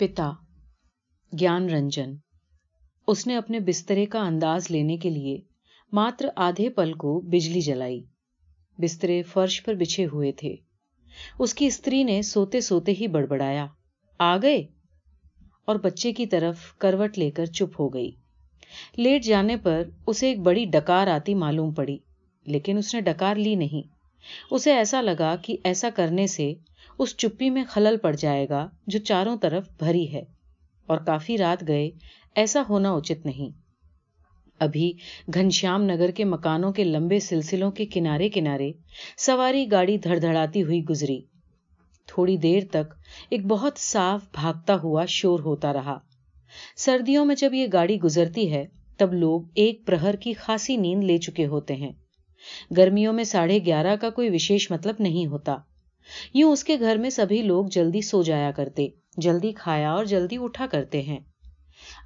پتا، گیان رنجن۔ اس نے اپنے بسترے کا انداز لینے کے لیے ماتر آدھے پل کو بجلی جلائی۔ بسترے فرش پر بچھے ہوئے تھے۔ اس کی استری نے سوتے سوتے ہی بڑبڑایا۔ آ گئے؟ اور بچے کی طرف کروٹ لے کر چپ ہو گئی۔ لیٹ جانے پر اسے ایک بڑی ڈکار آتی معلوم پڑی، لیکن اس نے ڈکار لی نہیں۔ اسے ایسا لگا کہ ایسا کرنے سے اس چپی میں خلل پڑ جائے گا جو چاروں طرف بھری ہے اور کافی رات گئے ایسا ہونا اچت نہیں۔ ابھی گھنشیام نگر کے مکانوں کے لمبے سلسلوں کے کنارے کنارے سواری گاڑی دھڑ دھڑاتی ہوئی گزری۔ تھوڑی دیر تک ایک بہت صاف بھاگتا ہوا شور ہوتا رہا۔ سردیوں میں جب یہ گاڑی گزرتی ہے تب لوگ ایک پرہر کی خاصی نیند لے چکے ہوتے ہیں۔ گرمیوں میں ساڑھے گیارہ کا کوئی وشیش مطلب نہیں ہوتا۔ یوں اس کے گھر میں سبھی لوگ جلدی سو جایا کرتے، جلدی کھایا اور جلدی اٹھا کرتے ہیں۔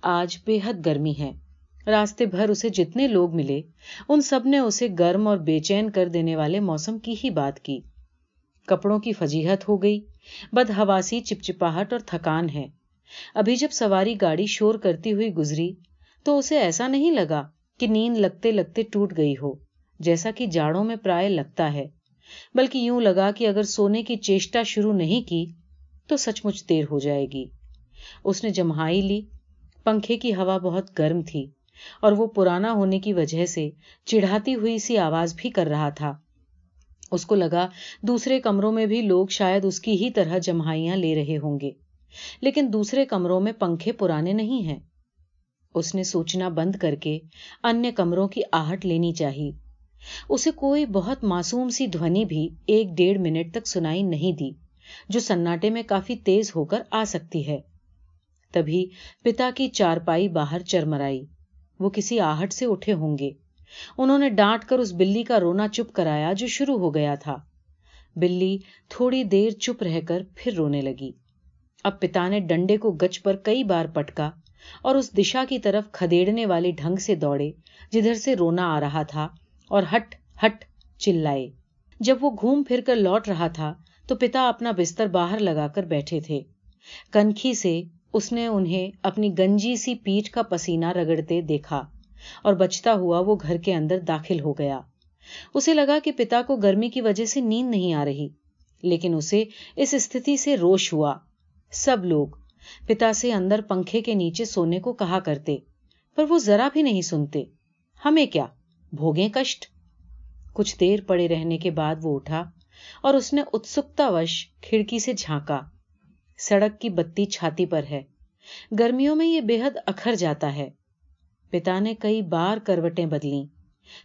آج بے حد گرمی ہے۔ راستے بھر اسے جتنے لوگ ملے، ان سب نے اسے گرم اور بے چین کر دینے والے موسم کی ہی بات کی۔ کپڑوں کی فجیحت ہو گئی۔ بد ہواسی چپچپاہٹ اور تھکان ہے۔ ابھی جب سواری گاڑی شور کرتی ہوئی گزری تو اسے ایسا نہیں لگا کہ نیند لگتے لگتے ٹوٹ گئی ہو۔ جیسا کہ جاڑوں میں پرائے لگتا ہے۔ بلکہ یوں لگا کہ اگر سونے کی چیشٹا شروع نہیں کی تو سچ مچ دیر ہو جائے گی۔ اس نے جمہائی لی۔ پنکھے کی ہوا بہت گرم تھی اور وہ پرانا ہونے کی وجہ سے چڑھاتی ہوئی سی آواز بھی کر رہا تھا۔ اس کو لگا دوسرے کمروں میں بھی لوگ شاید اس کی ہی طرح جمہائیاں لے رہے ہوں گے۔ لیکن دوسرے کمروں میں پنکھے پرانے نہیں ہیں۔ اس نے سوچنا بند کر کے ان کمروں کی آہٹ لینی چاہیے اسے کوئی بہت معصوم سی دھونی بھی ایک ڈیڑھ منٹ تک سنائی نہیں دی، جو سناٹے میں کافی تیز ہو کر آ سکتی ہے۔ تبھی پتا کی چارپائی باہر چرمرائی۔ وہ کسی آہٹ سے اٹھے ہوں گے۔ انہوں نے ڈانٹ کر اس بلی کا رونا چپ کرایا جو شروع ہو گیا تھا۔ بلی تھوڑی دیر چپ رہ کر پھر رونے لگی۔ اب پتا نے ڈنڈے کو گچ پر کئی بار پٹکا اور اس دشا کی طرف کھدیڑنے والے ڈھنگ سے دوڑے، جدھر سے رونا آ رہا تھا۔ اور ہٹ ہٹ، چلائے۔ جب وہ گھوم پھر کر لوٹ رہا تھا تو پتا اپنا بستر باہر لگا کر بیٹھے تھے۔ کنکھی سے اس نے انہیں اپنی گنجی سی پیٹھ کا پسینہ رگڑتے دیکھا اور بچتا ہوا وہ گھر کے اندر داخل ہو گیا۔ اسے لگا کہ پتا کو گرمی کی وجہ سے نیند نہیں آ رہی، لیکن اسے اس استھتی سے روش ہوا۔ سب لوگ پتا سے اندر پنکھے کے نیچے سونے کو کہا کرتے، پر وہ ذرا بھی نہیں سنتے۔ ہمیں کیا؟ بھوگیں کشٹ کچھ دیر پڑے رہنے کے بعد وہ اٹھا اور اس نے اتسکتا وش کھڑکی سے جھانکا۔ سڑک کی بتی چھاتی پر ہے۔ گرمیوں میں یہ بے حد اکھر جاتا ہے۔ پتا نے کئی بار کروٹیں بدلی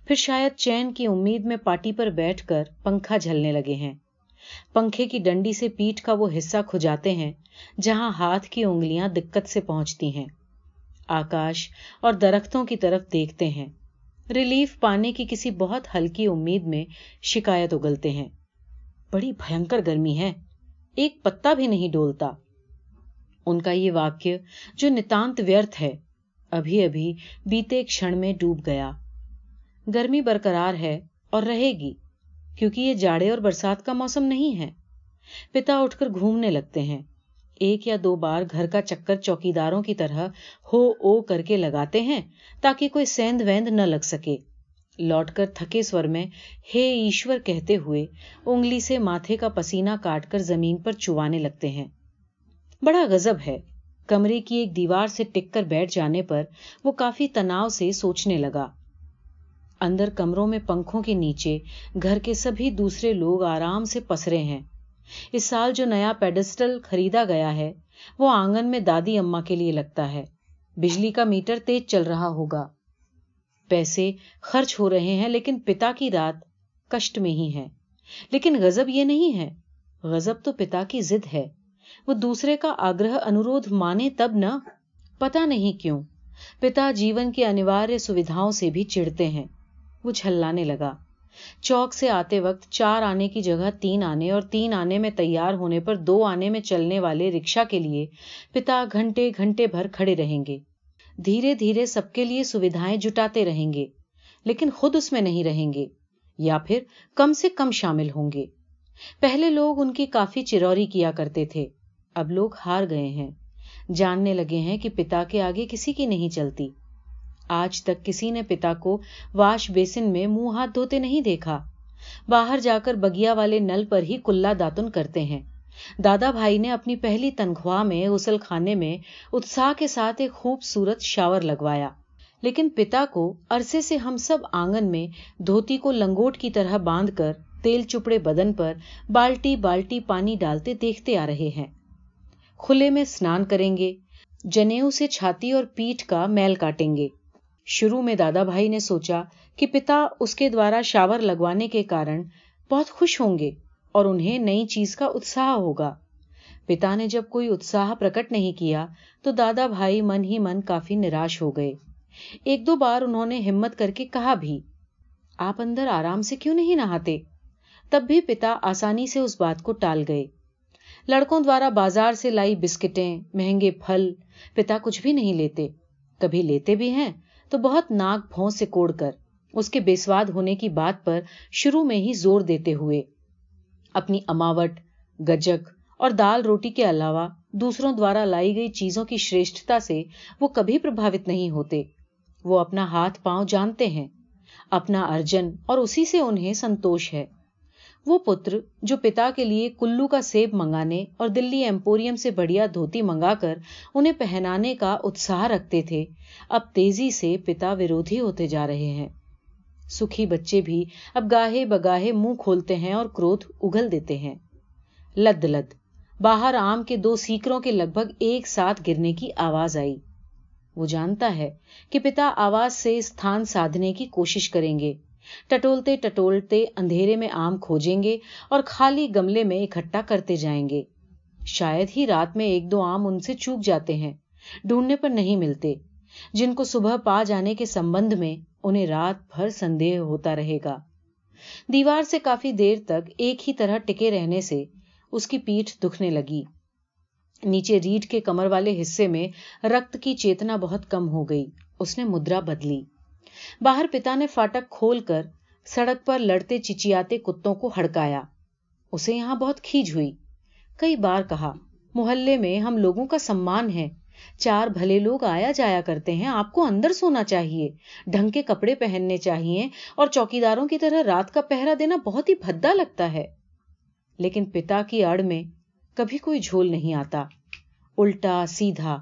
پھر شاید چین کی امید میں پارٹی پر بیٹھ کر پنکھا جھلنے لگے ہیں۔ پنکھے کی ڈنڈی سے پیٹ کا وہ حصہ کھجاتے ہیں جہاں ہاتھ کی انگلیاں دقت سے پہنچتی ہیں۔ آکاش اور درختوں کی طرف دیکھتے ہیں۔ ریلیف پانے کی کسی بہت ہلکی امید میں شکایت اگلتے ہیں۔ بڑی بھینکر گرمی ہے۔ ایک پتا بھی نہیں ڈولتا۔ ان کا یہ واقع جو نتانت ویرتھ ہے، ابھی ابھی بیتے کھڑ میں ڈوب گیا۔ گرمی برقرار ہے اور رہے گی، کیونکہ یہ جاڑے اور برسات کا موسم نہیں ہے۔ پتا اٹھ کر گھومنے لگتے ہیں۔ ایک یا دو بار گھر کا چکر چوکیداروں کی طرح ہو او کر کے لگاتے ہیں تاکہ کوئی سیند ویند نہ لگ سکے۔ لوٹ کر تھکے سور میں ہے ایشور کہتے ہوئے انگلی سے ماتھے کا پسینہ کاٹ کر زمین پر چوانے لگتے ہیں۔ بڑا غزب ہے۔ کمرے کی ایک دیوار سے ٹک کر بیٹھ جانے پر وہ کافی تناؤ سے سوچنے لگا۔ اندر کمروں میں پنکھوں کے نیچے گھر کے سبھی دوسرے لوگ آرام سے پسرے ہیں۔ اس سال جو نیا پیڈسٹل خریدا گیا ہے، وہ آنگن میں دادی اما کے لیے لگتا ہے۔ بجلی کا میٹر تیز چل رہا ہوگا۔ پیسے خرچ ہو رہے ہیں، لیکن پتا کی رات کشٹ میں ہی ہے۔ لیکن غزب یہ نہیں ہے۔ غزب تو پتا کی ضد ہے۔ وہ دوسرے کا آگرہ انورودھ مانے تب نہ، پتا نہیں کیوں۔ پتا جیون کی انواریہ سویدھاؤں سے بھی چڑھتے ہیں۔ وہ چھلانے لگا۔ چوک سے آتے وقت چار آنے کی جگہ تین آنے اور تین آنے میں تیار ہونے پر دو آنے میں چلنے والے رکشا کے لیے پتا گھنٹے گھنٹے بھر کھڑے رہیں گے۔ دھیرے دھیرے سب کے لیے سویدھائیں جٹاتے رہیں گے، لیکن خود اس میں نہیں رہیں گے یا پھر کم سے کم شامل ہوں گے۔ پہلے لوگ ان کی کافی چروری کیا کرتے تھے، اب لوگ ہار گئے ہیں۔ جاننے لگے ہیں کہ پتا کے آگے کسی کی نہیں چلتی۔ آج تک کسی نے پتا کو واش بیسن میں منہ ہاتھ دھوتے نہیں دیکھا۔ باہر جا کر بگیا والے نل پر ہی کلا داتن کرتے ہیں۔ دادا بھائی نے اپنی پہلی تنخواہ میں غسل خانے میں اتساہ کے ساتھ ایک خوبصورت شاور لگوایا۔ لیکن پتا کو عرصے سے ہم سب آنگن میں دھوتی کو لنگوٹ کی طرح باندھ کر تیل چپڑے بدن پر بالٹی بالٹی پانی ڈالتے دیکھتے آ رہے ہیں۔ کھلے میں اسنان کریں گے جنیو سے چھاتی اور پیٹ کا میل کاٹیں گے۔ شروع میں دادا بھائی نے سوچا کہ پتا اس کے دوارا شاور لگوانے کے کارن بہت خوش ہوں گے اور انہیں نئی چیز کا اتساہ ہوگا۔ پتا نے جب کوئی اتساہ پرکٹ نہیں کیا تو دادا بھائی من ہی من کافی نراش ہو گئے۔ ایک دو بار انہوں نے ہمت کر کے کہا بھی، آپ اندر آرام سے کیوں نہیں نہاتے؟ تب بھی پتا آسانی سے اس بات کو ٹال گئے۔ لڑکوں دوارا بازار سے لائی بسکٹیں، مہنگے پھل، پتا کچھ بھی نہیں لیتے۔ کبھی لیتے بھی ہیں تو بہت ناک بھون سے کوڑ کر اس کے بےسواد ہونے کی بات پر شروع میں ہی زور دیتے ہوئے اپنی اماوٹ، گجک اور دال روٹی کے علاوہ دوسروں دوارا لائی گئی چیزوں کی شریشتا سے وہ کبھی پربھاوت نہیں ہوتے۔ وہ اپنا ہاتھ پاؤں جانتے ہیں، اپنا ارجن اور اسی سے انہیں سنتوش ہے۔ وہ پتر جو پتا کے لیے کلو کا سیب منگانے اور دلی ایمپوریم سے بڑھیا دھوتی منگا کر انہیں پہنانے کا اتساہ رکھتے تھے، اب تیزی سے پتا ورودھی ہوتے جا رہے ہیں۔ سکھی بچے بھی اب گاہے بگاہے منہ کھولتے ہیں اور کروھ اگل دیتے ہیں۔ لد لد، باہر آم کے دو سیکروں کے لگ بھگ ایک ساتھ گرنے کی آواز آئی۔ وہ جانتا ہے کہ پتا آواز سے استھان سادھنے کی کوشش کریں گے۔ ٹٹولتے ٹٹولتے اندھیرے میں آم کھوجیں گے اور خالی گملے میں اکٹھا کرتے جائیں گے۔ شاید ہی رات میں ایک دو آم ان سے چوک جاتے ہیں، ڈھونڈنے پر نہیں ملتے۔ جن کو صبح پا جانے کے سمبند میں، انہیں رات بھر سندے ہوتا رہے گا۔ دیوار سے کافی دیر تک ایک ہی طرح ٹکے رہنے سے اس کی پیٹھ دکھنے لگی۔ نیچے ریڑھ کے کمر والے حصے میں رکت کی چیتنا بہت کم ہو گئی۔ اس نے مدرا بدلی۔ باہر پتا نے فاٹک کھول کر سڑک پر لڑتے چچیاتے کتوں کو ہڑکایا۔ اسے یہاں بہت کھیج ہوئی۔ کئی بار کہا، محلے میں ہم لوگوں کا سمان ہے۔ چار بھلے لوگ آیا جایا کرتے ہیں۔ آپ کو اندر سونا چاہیے۔ ڈھنگ کے کپڑے پہننے چاہیے اور چوکیداروں کی طرح رات کا پہرا دینا بہت ہی بھدا لگتا ہے۔ لیکن پتا کی اڑ میں کبھی کوئی جھول نہیں آتا۔ الٹا سیدھا۔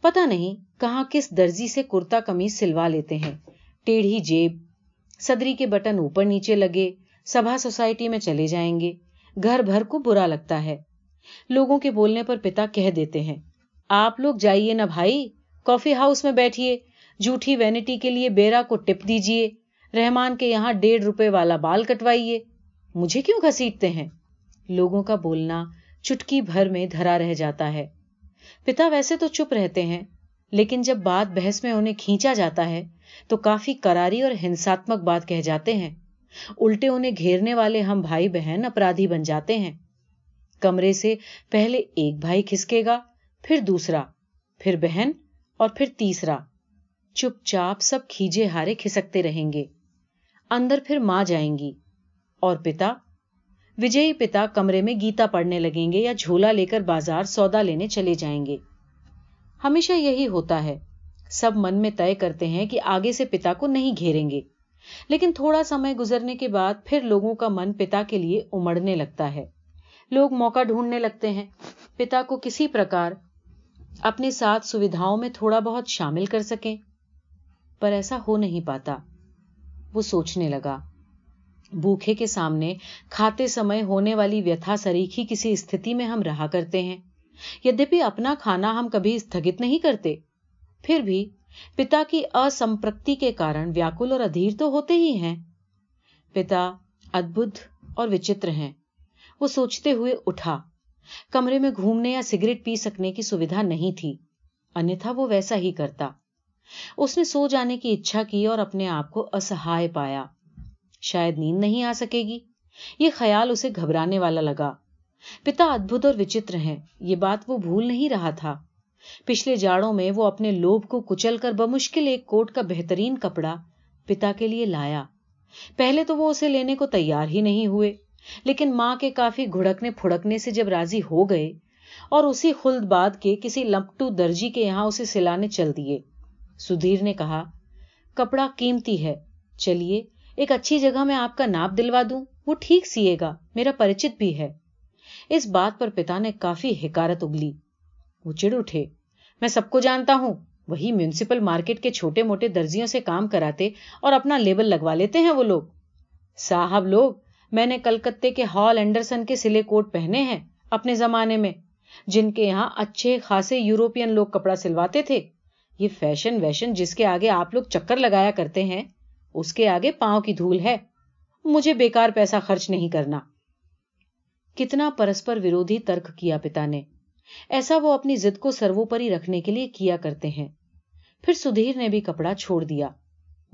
پتا نہیں کہاں کس درزی سے کرتا کمیز سلوا لیتے ہیں۔ ٹیڑھی جیب، صدری کے بٹن اوپر نیچے لگے، سبھا سوسائٹی میں چلے جائیں گے۔ گھر بھر کو برا لگتا ہے۔ لوگوں کے بولنے پر پتا کہہ دیتے ہیں۔ آپ لوگ جائیے نا بھائی، کافی ہاؤس میں بیٹھیے۔ جھوٹھی وینٹی کے لیے بیرا کو ٹپ دیجیے۔ رحمان کے یہاں ڈیڑھ روپے والا بال کٹوائیے۔ مجھے کیوں گھسیٹتے ہیں؟ لوگوں کا بولنا چٹکی بھر میں دھرا رہ جاتا ہے۔ پتا ویسے تو چپ رہتے ہیں۔ لیکن جب بات بحث میں انہیں کھینچا جاتا ہے، تو کافی کراری اور ہنساتمک بات کہہ جاتے ہیں۔ الٹے انہیں گھیرنے والے ہم بھائی بہن اپرادھی بن جاتے ہیں۔ کمرے سے پہلے ایک بھائی کھسکے گا، پھر دوسرا، پھر بہن اور پھر تیسرا۔ چپ چاپ سب کھیجے ہارے کھسکتے رہیں گے۔ اندر پھر ماں جائیں گی۔ اور پتا؟ وجئی پتا کمرے میں گیتا پڑھنے لگیں گے یا جھولا لے کر بازار سودا لینے چلے جائیں گے۔ ہمیشہ یہی ہوتا ہے۔ سب من میں طے کرتے ہیں کہ آگے سے پتا کو نہیں گھیریں گے۔ لیکن تھوڑا سمے گزرنے کے بعد پھر لوگوں کا من پتا کے لیے امڑنے لگتا ہے۔ لوگ موقع ڈھونڈنے لگتے ہیں۔ پتا کو کسی پرکار اپنے ساتھ سویدھاؤں میں تھوڑا بہت شامل کر سکیں۔ پر ایسا ہو نہیں پاتا۔ وہ سوچنے لگا۔ بھوکھے کے سامنے کھاتے سمے ہونے والی ویتھا سریکھی کسی استھتی میں ہم رہا کرتے ہیں۔ یدپی اپنا کھانا ہم کبھی استھگت نہیں کرتے۔ پھر بھی پتا کی اسمپرکتی کے کارن ویاکل اور ادھیر تو ہوتے ہی ہیں۔ پتا ادبھ اور وچتر ہیں۔ وہ سوچتے ہوئے اٹھا۔ کمرے میں گھومنے یا سگریٹ پی سکنے کی سویدھا نہیں تھی۔ انیتھا وہ ویسا ہی کرتا۔ اس نے سو جانے کی اچھا کی اور اپنے آپ کو اسہائے پایا۔ شاید نیند نہیں آ سکے گی۔ یہ خیال اسے گھبرانے والا لگا۔ پتا ادبھ اور وچتر ہیں، یہ بات وہ بھول نہیں رہا تھا۔ پچھلے جاڑوں میں وہ اپنے لوب کو کچل کر بمشکل ایک کوٹ کا بہترین کپڑا پتا کے لیے لایا۔ پہلے تو وہ اسے لینے کو تیار ہی نہیں ہوئے، لیکن ماں کے کافی گھڑکنے پھڑکنے سے جب راضی ہو گئے اور اسی خلد باد کے کسی لپٹو درجی کے یہاں اسے سلانے چل دیے۔ سدھیر نے کہا، کپڑا قیمتی ہے، چلیے، ایک اچھی جگہ میں آپ کا ناپ دلوا دوں، وہ ٹھیک سیے گا، میرا پریچت بھی ہے۔ اس بات پر پتا نے کافی حکارت اگلی۔ وہ چڑ اٹھے۔ میں سب کو جانتا ہوں۔ وہی میونسپل مارکیٹ کے چھوٹے موٹے درزیوں سے کام کراتے اور اپنا لیبل لگوا لیتے ہیں وہ لوگ۔ صاحب لوگ، میں نے کلکتے کے ہال اینڈرسن کے سلے کوٹ پہنے ہیں اپنے زمانے میں، جن کے یہاں اچھے خاصے یوروپین لوگ کپڑا سلواتے تھے۔ یہ فیشن ویشن جس کے آگے آپ لوگ چکر لگایا کرتے ہیں، اس کے آگے پاؤں کی دھول ہے۔ مجھے بیکار پیسہ خرچ نہیں کرنا۔ کتنا پرسپر ورودھی ترک کیا پتا نے۔ ایسا وہ اپنی ضد کو سروپری رکھنے کے لیے کیا کرتے ہیں۔ پھر سدھیر نے بھی کپڑا چھوڑ دیا۔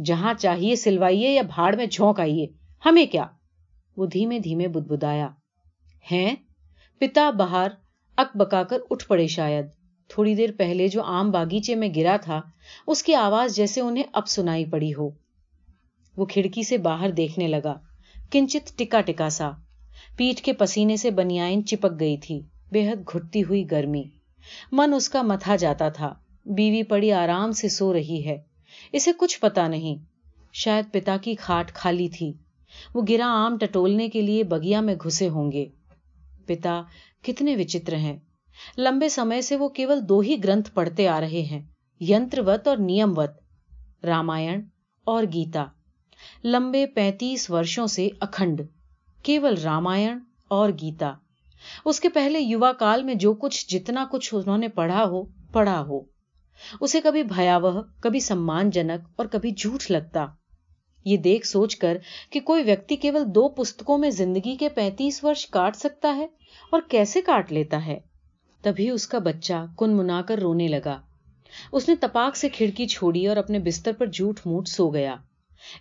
جہاں چاہیے سلوائیے یا بھاڑ میں جھونک آئیے۔ ہمیں کیا؟ وہ دھیمے دھیمے بد بدایا ہیں؟ پتا باہر اک بکا کر اٹھ پڑے شاید۔ تھوڑی دیر پہلے جو آم باغیچے میں گرا تھا، اس کی آواز جیسے انہیں اب سنائی پڑی ہو۔ وہ کھڑکی سے باہر دیکھنے لگا۔ کنچت ٹکا ٹکا سا۔ پیٹ کے پسینے سے بنیائن چپک گئی تھی۔ بے حد گھٹتی ہوئی گرمی۔ من اس کا متھا جاتا تھا۔ بیوی پڑی آرام سے سو رہی ہے۔ اسے کچھ پتا نہیں۔ شاید پتا کی کھاٹ خالی تھی۔ وہ گرا آم ٹٹولنے کے لیے بگیا میں گھسے ہوں گے۔ پتا، کتنے وچتر ہیں۔ لمبے سمے سے وہ کیول دو ہی گرنتھ پڑھتے آ رہے ہیں۔ ینتروت اور نیم وت رامائن اور گیتا۔ لمبے پینتیس ورشوں سے اکھنڈ۔ کیول رامائن اور گیتا۔ اس کے پہلے یوا کال میں جو کچھ جتنا کچھ انہوں نے پڑھا ہو پڑھا ہو۔ اسے کبھی بھیاوہ، کبھی سمان جنک اور کبھی جھوٹ لگتا۔ یہ دیکھ سوچ کر کہ کوئی ویکتی کیول دو پستکوں میں زندگی کے پینتیس ورش کاٹ سکتا ہے اور کیسے کاٹ لیتا ہے۔ تبھی اس کا بچہ کن منا کر رونے لگا۔ اس نے تپاک سے کھڑکی چھوڑی اور اپنے بستر پر جھوٹ موٹ سو گیا۔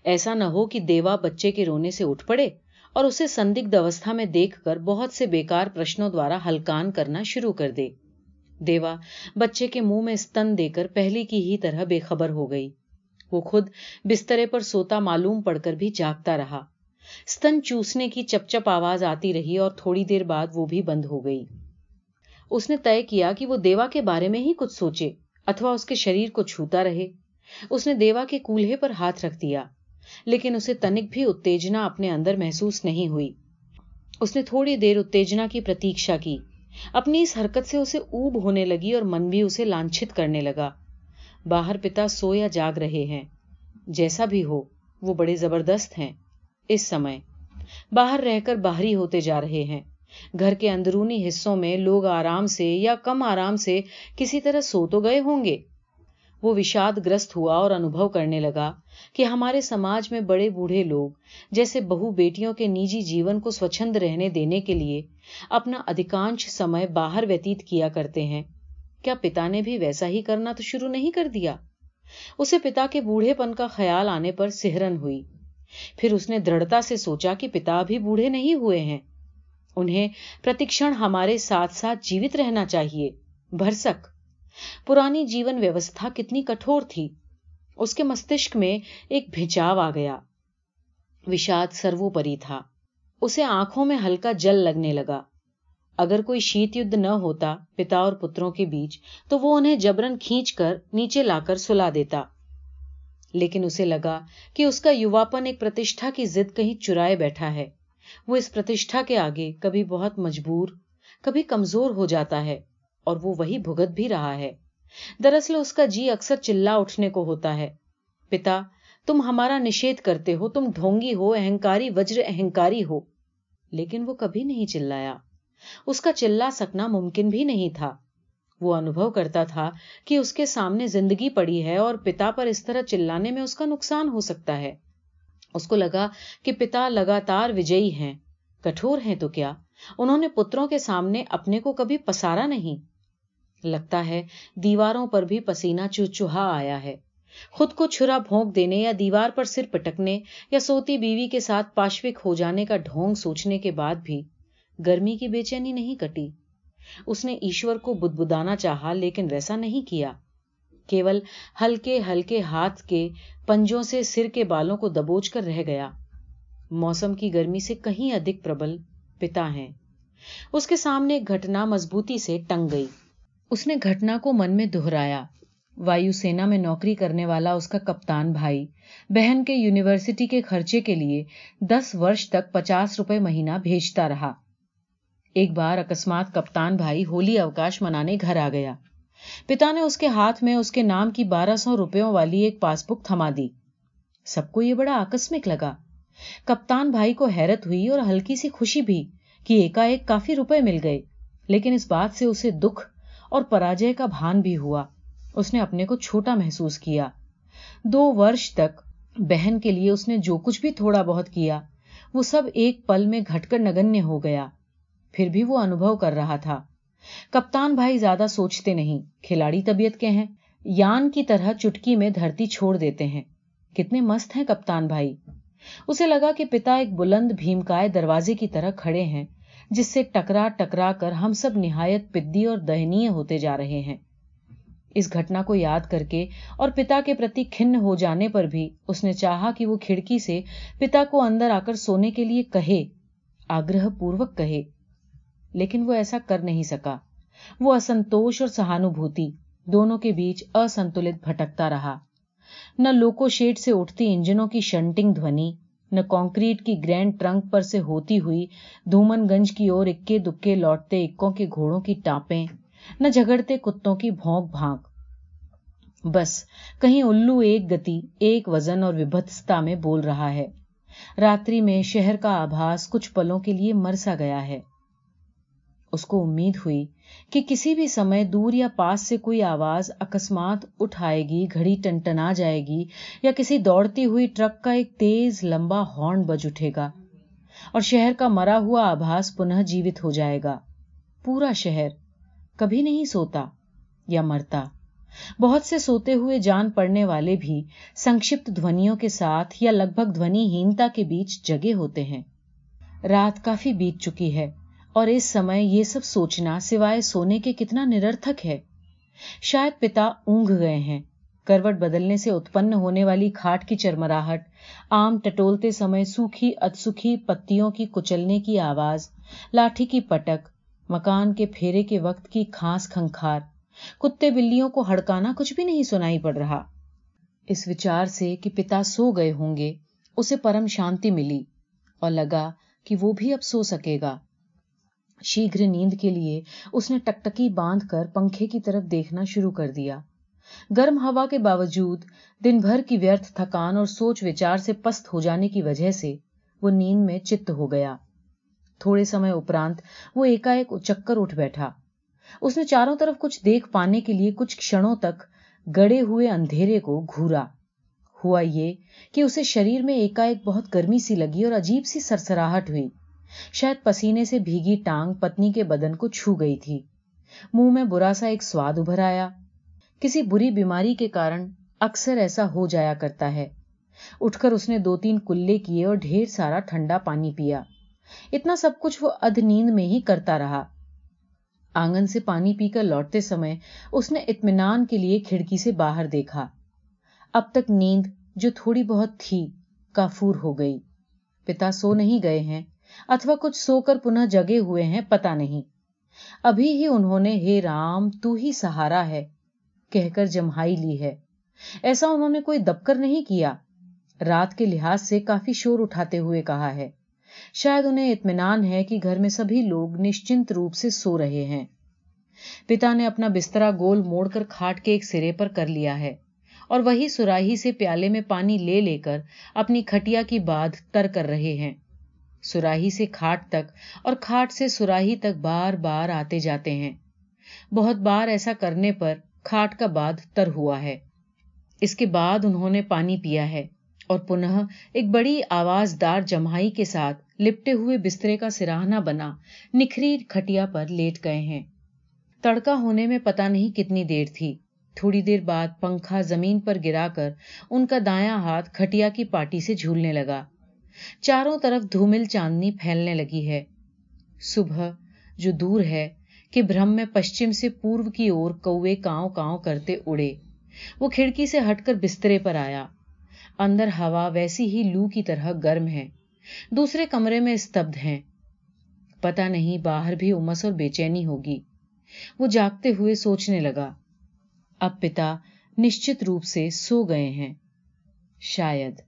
ایسا نہ ہو کہ دیوا بچے کے رونے سے اٹھ پڑے۔ اور اسے سندگھ اوستھا میں دیکھ کر بہت سے بیکار پرشنوں دوارا ہلکان کرنا شروع کر دے۔ دیوا، بچے کے منہ میں استن دے کر پہلی کی ہی طرح بے خبر ہو گئی۔ وہ خود بسترے پر سوتا معلوم پڑ کر بھی جاگتا رہا۔ ستن چوسنے کی چپ چپ آواز آتی رہی اور تھوڑی دیر بعد وہ بھی بند ہو گئی۔ اس نے طے کیا کہ وہ دیوا کے بارے میں ہی کچھ سوچے اتوا اس کے شریر کو چھوتا رہے۔ اس نے دیوا کے کولہے پر ہاتھ رکھ دیا۔ لیکن اسے تنک بھی اتےجنا اپنے اندر محسوس نہیں ہوئی۔ اس نے تھوڑی دیر اتےجنا کی پرتیشا کی۔ اپنی اس حرکت سے اسے اوب ہونے لگی اور من بھی اسے لانچت کرنے لگا۔ باہر پتا سو یا جاگ رہے ہیں۔ جیسا بھی ہو، وہ بڑے زبردست ہیں۔ اس سمے باہر رہ کر باہری ہوتے جا رہے ہیں۔ گھر کے اندرونی حصوں میں لوگ آرام سے یا کم آرام سے کسی طرح سو تو گئے ہوں گے۔ وہ وشاد گرست ہوا اور انوبھو کرنے لگا کہ ہمارے سماج میں بڑے بوڑھے لوگ جیسے بہو بیٹیوں کے نجی جیون کو سوچند رہنے دینے کے لیے اپنا ادھکانش سمے باہر ویتیت کیا کرتے ہیں۔ کیا پتا نے بھی ویسا ہی کرنا تو شروع نہیں کر دیا؟ اسے پتا کے بوڑھے پن کا خیال آنے پر سہرن ہوئی۔ پھر اس نے دڑھتا سے سوچا کہ پتا بھی بوڑھے نہیں ہوئے ہیں۔ انہیں پرتیکشن ہمارے ساتھ ساتھ جیوت رہنا چاہیے۔ بھرسک۔ پرانی جیون ویوستھا کتنی کٹھور تھی۔ اس کے مستشک میں ایک بھیچاو آ گیا۔ وشاد سروپری تھا۔ اسے آنکھوں میں ہلکا جل لگنے لگا۔ اگر کوئی شیت یدھ نہ ہوتا پتا اور پتروں کے بیچ، تو وہ انہیں جبرن کھینچ کر نیچے لا کر سلا دیتا۔ لیکن اسے لگا کہ اس کا یواپن ایک پرتیشٹھا کی ضد کہیں چرائے بیٹھا ہے۔ وہ اس پرتیشٹھا کے آگے کبھی بہت مجبور، کبھی کمزور ہو جاتا ہے۔ اور وہ وہی بھگت بھی رہا ہے۔ دراصل اس کا جی اکثر چلا اٹھنے کو ہوتا ہے۔ پتا، تم ہمارا نشید کرتے ہو، تم ڈھونگی ہو، اہنکاری وجر اہنکاری ہو۔ لیکن وہ کبھی نہیں چلایا۔ اس کا چلا سکنا ممکن بھی نہیں تھا۔ وہ انوبھو کرتا تھا کہ اس کے سامنے زندگی پڑی ہے اور پتا پر اس طرح چلانے میں اس کا نقصان ہو سکتا ہے۔ اس کو لگا کہ پتا لگاتار وجئی ہیں۔ کٹھور ہیں تو کیا؟ انہوں نے پتروں کے سامنے اپنے کو کبھی پسارا نہیں۔ لگتا ہے، دیواروں پر بھی پسینہ چوچوہا آیا ہے۔ خود کو چھرا بھونک دینے یا دیوار پر سر پٹکنے یا سوتی بیوی کے ساتھ پاشوک ہو جانے کا ڈھونگ سوچنے کے بعد بھی گرمی کی بے چینی نہیں کٹی۔ اس نے ایشور کو بد بدانا چاہا، لیکن ویسا نہیں کیا۔ کیول ہلکے ہلکے ہاتھ کے پنجوں سے سر کے بالوں کو دبوچ کر رہ گیا۔ موسم کی گرمی سے کہیں ادھک پربل پتا ہیں۔ اس کے سامنے ایک گھٹنا مضبوطی سے ٹنگ گئی۔ اس نے گھٹنا کو من میں دہرایا۔ وایو سینا میں نوکری کرنے والا اس کا کپتان بھائی۔ بہن کے یونیورسٹی کے خرچے کے لیے دس ورش تک پچاس روپے مہینہ بھیجتا رہا۔ ایک بار اکسمات کپتان بھائی ہولی اوکاش منانے گھر آ گیا۔ پتا نے اس کے ہاتھ میں اس کے نام کی بارہ سو روپیوں والی ایک پاس بک تھما دی۔ سب کو یہ بڑا آکسمک لگا۔ کپتان بھائی کو حیرت ہوئی اور ہلکی سی خوشی بھی کہ ایک کافی روپے مل گئے، لیکن اس بات سے اسے دکھ اور پراجے کا بھان بھی ہوا۔ اس نے اپنے کو چھوٹا محسوس کیا۔ دو ورش تک بہن کے لیے اس نے جو کچھ بھی تھوڑا بہت کیا، وہ سب ایک پل میں گھٹ کر نگنیہ ہو گیا۔ پھر بھی وہ انوبھو کر رہا تھا۔ کپتان بھائی زیادہ سوچتے نہیں، کھلاڑی طبیعت کے ہیں۔ یان کی طرح چٹکی میں دھرتی چھوڑ دیتے ہیں۔ کتنے مست ہیں کپتان بھائی۔ اسے لگا کہ پتا ایک بلند بھیمکائے دروازے کی طرح کھڑے ہیں۔ جس سے ٹکرا ٹکرا کر ہم سب نہایت پدی اور دہنی ہوتے جا رہے ہیں۔ اس گھٹنا کو یاد کر کے اور پتا کے پرتی کھن ہو جانے پر بھی اس نے چاہا کہ وہ کھڑکی سے پتا کو اندر آ کر سونے کے لیے کہے، آگرہ پوروک کہے۔ لیکن وہ ایسا کر نہیں سکا۔ وہ اسنتوش اور سہانوبھوتی دونوں کے بیچ اسنتلت بھٹکتا رہا۔ نہ لوکو شیڈ سے اٹھتی انجنوں کی شنٹنگ دھونی نہ کانکریٹ کی گرینڈ ٹرنک پر سے ہوتی ہوئی دھومن گنج کی اور اکے دکے لوٹتے اکوں کے گھوڑوں کی ٹاپیں نہ جھگڑتے کتوں کی بھونک بھانک۔ بس، کہیں الو ایک گتی، ایک وزن اور وبھتستا میں بول رہا ہے۔ راتری میں شہر کا آباس کچھ پلوں کے لیے مرسا گیا ہے۔ اس کو امید ہوئی کہ کسی بھی سمے دور یا پاس سے کوئی آواز اکسمات اٹھائے گی، گھڑی ٹنٹنا جائے گی یا کسی دوڑتی ہوئی ٹرک کا ایک تیز لمبا ہارن بج اٹھے گا اور شہر کا مرا ہوا آباس پنہ جیوت ہو جائے گا۔ پورا شہر کبھی نہیں سوتا یا مرتا۔ بہت سے سوتے ہوئے جان پڑنے والے بھی سنکشپت دھونیوں کے ساتھ یا لگ بھگ دھونی ہینتا کے بیچ جگے ہوتے ہیں۔ رات کافی بیت چکی ہے۔ اور اس سمے یہ سب سوچنا سوائے سونے کے کتنا نرتھک ہے۔ شاید پتا اونگ گئے ہیں۔ کروٹ بدلنے سے اتپن ہونے والی کھاٹ کی چرمراہٹ، آم ٹٹولتے سمے سوکھی اتسکھی پتیوں کی کچلنے کی آواز، لاٹھی کی پٹک، مکان کے پھیرے کے وقت کی کھانس کھنکھار۔ کتے بلیوں کو ہڑکانا کچھ بھی نہیں سنائی پڑ رہا۔ اس وچار سے کہ پتا سو گئے ہوں گے، اسے پرم شانتی ملی اور لگا کہ وہ بھی اب سو سکے گا۔ شیگر نیند کے لیے اس نے ٹکٹکی باندھ کر پنکھے کی طرف دیکھنا شروع کر دیا۔ گرم ہوا کے باوجود دن بھر کی ویرتھ، تھکان اور سوچ وچار سے پست ہو جانے کی وجہ سے وہ نیند میں چت ہو گیا۔ تھوڑے سمے اپرانت وہ ایک چکر اٹھ بیٹھا۔ اس نے چاروں طرف کچھ دیکھ پانے کے لیے کچھ کھڑوں تک گڑے ہوئے اندھیرے کو گھورا۔ ہوا یہ کہ اسے شریر میں ایک بہت گرمی سی لگی اور عجیب سی سرسراہٹ ہوئی۔ شاید پسینے سے بھیگی ٹانگ پتنی کے بدن کو چھو گئی تھی۔ منہ میں برا سا ایک سواد ابھر آیا۔ کسی بری بیماری کے کارن اکثر ایسا ہو جایا کرتا ہے۔ اٹھ کر اس نے دو تین کلے کیے اور ڈھیر سارا ٹھنڈا پانی پیا۔ اتنا سب کچھ وہ ادھ نیند میں ہی کرتا رہا۔ آنگن سے پانی پی کر لوٹتے سمے اس نے اطمینان کے لیے کھڑکی سے باہر دیکھا۔ اب تک نیند جو تھوڑی بہت تھی، کافور ہو گئی۔ پتا سو نہیں گئے ہیں۔ اتوا کچھ سو کر پنہ جگے ہوئے ہیں پتا نہیں ابھی ہی انہوں نے ہے رام تو ہی سہارا ہے کہہ کر جمہائی لی ہے ایسا انہوں نے کوئی دبکر نہیں کیا رات کے لحاظ سے کافی شور اٹھاتے ہوئے کہا ہے شاید انہیں اطمینان ہے کہ گھر میں سبھی لوگ نشچنت روپ سے سو رہے ہیں پتا نے اپنا بسترا گول موڑ کر کھاٹ کے ایک سرے پر کر لیا ہے اور وہی سراہی سے پیالے میں پانی لے لے کر اپنی کھٹیا کی باد تر کر رہے ہیں سراہی سے کھاٹ تک اور کھاٹ سے سراہی تک بار بار آتے جاتے ہیں۔ بہت بار ایسا کرنے پر کھاٹ کا باد تر ہوا ہے۔ اس کے بعد انہوں نے پانی پیا ہے اور پنہ ایک بڑی آواز دار جمائی کے ساتھ لپٹے ہوئے بسترے کا سراہنا بنا نکھری کھٹیا پر لیٹ گئے ہیں۔ تڑکا ہونے میں پتا نہیں کتنی دیر تھی۔ تھوڑی دیر بعد پنکھا زمین پر گرا کر ان کا دایا ہاتھ کھٹیا کی پاٹی سے جھولنے لگا۔ چاروں طرف دھومل چاندنی پھیلنے لگی ہے۔ صبح جو دور ہے کہ برہم میں پشچم سے پورو کی اور کوے کاؤں کاؤں کرتے اڑے۔ وہ کھڑکی سے ہٹ کر بسترے پر آیا۔ اندر ہوا ویسی ہی لو کی طرح گرم ہے۔ دوسرے کمرے میں استبد ہیں۔ پتا نہیں باہر بھی امس اور بے چینی ہوگی۔ وہ جاگتے ہوئے سوچنے لگا، اب پتا نشچت روپ سے سو گئے ہیں۔ شاید۔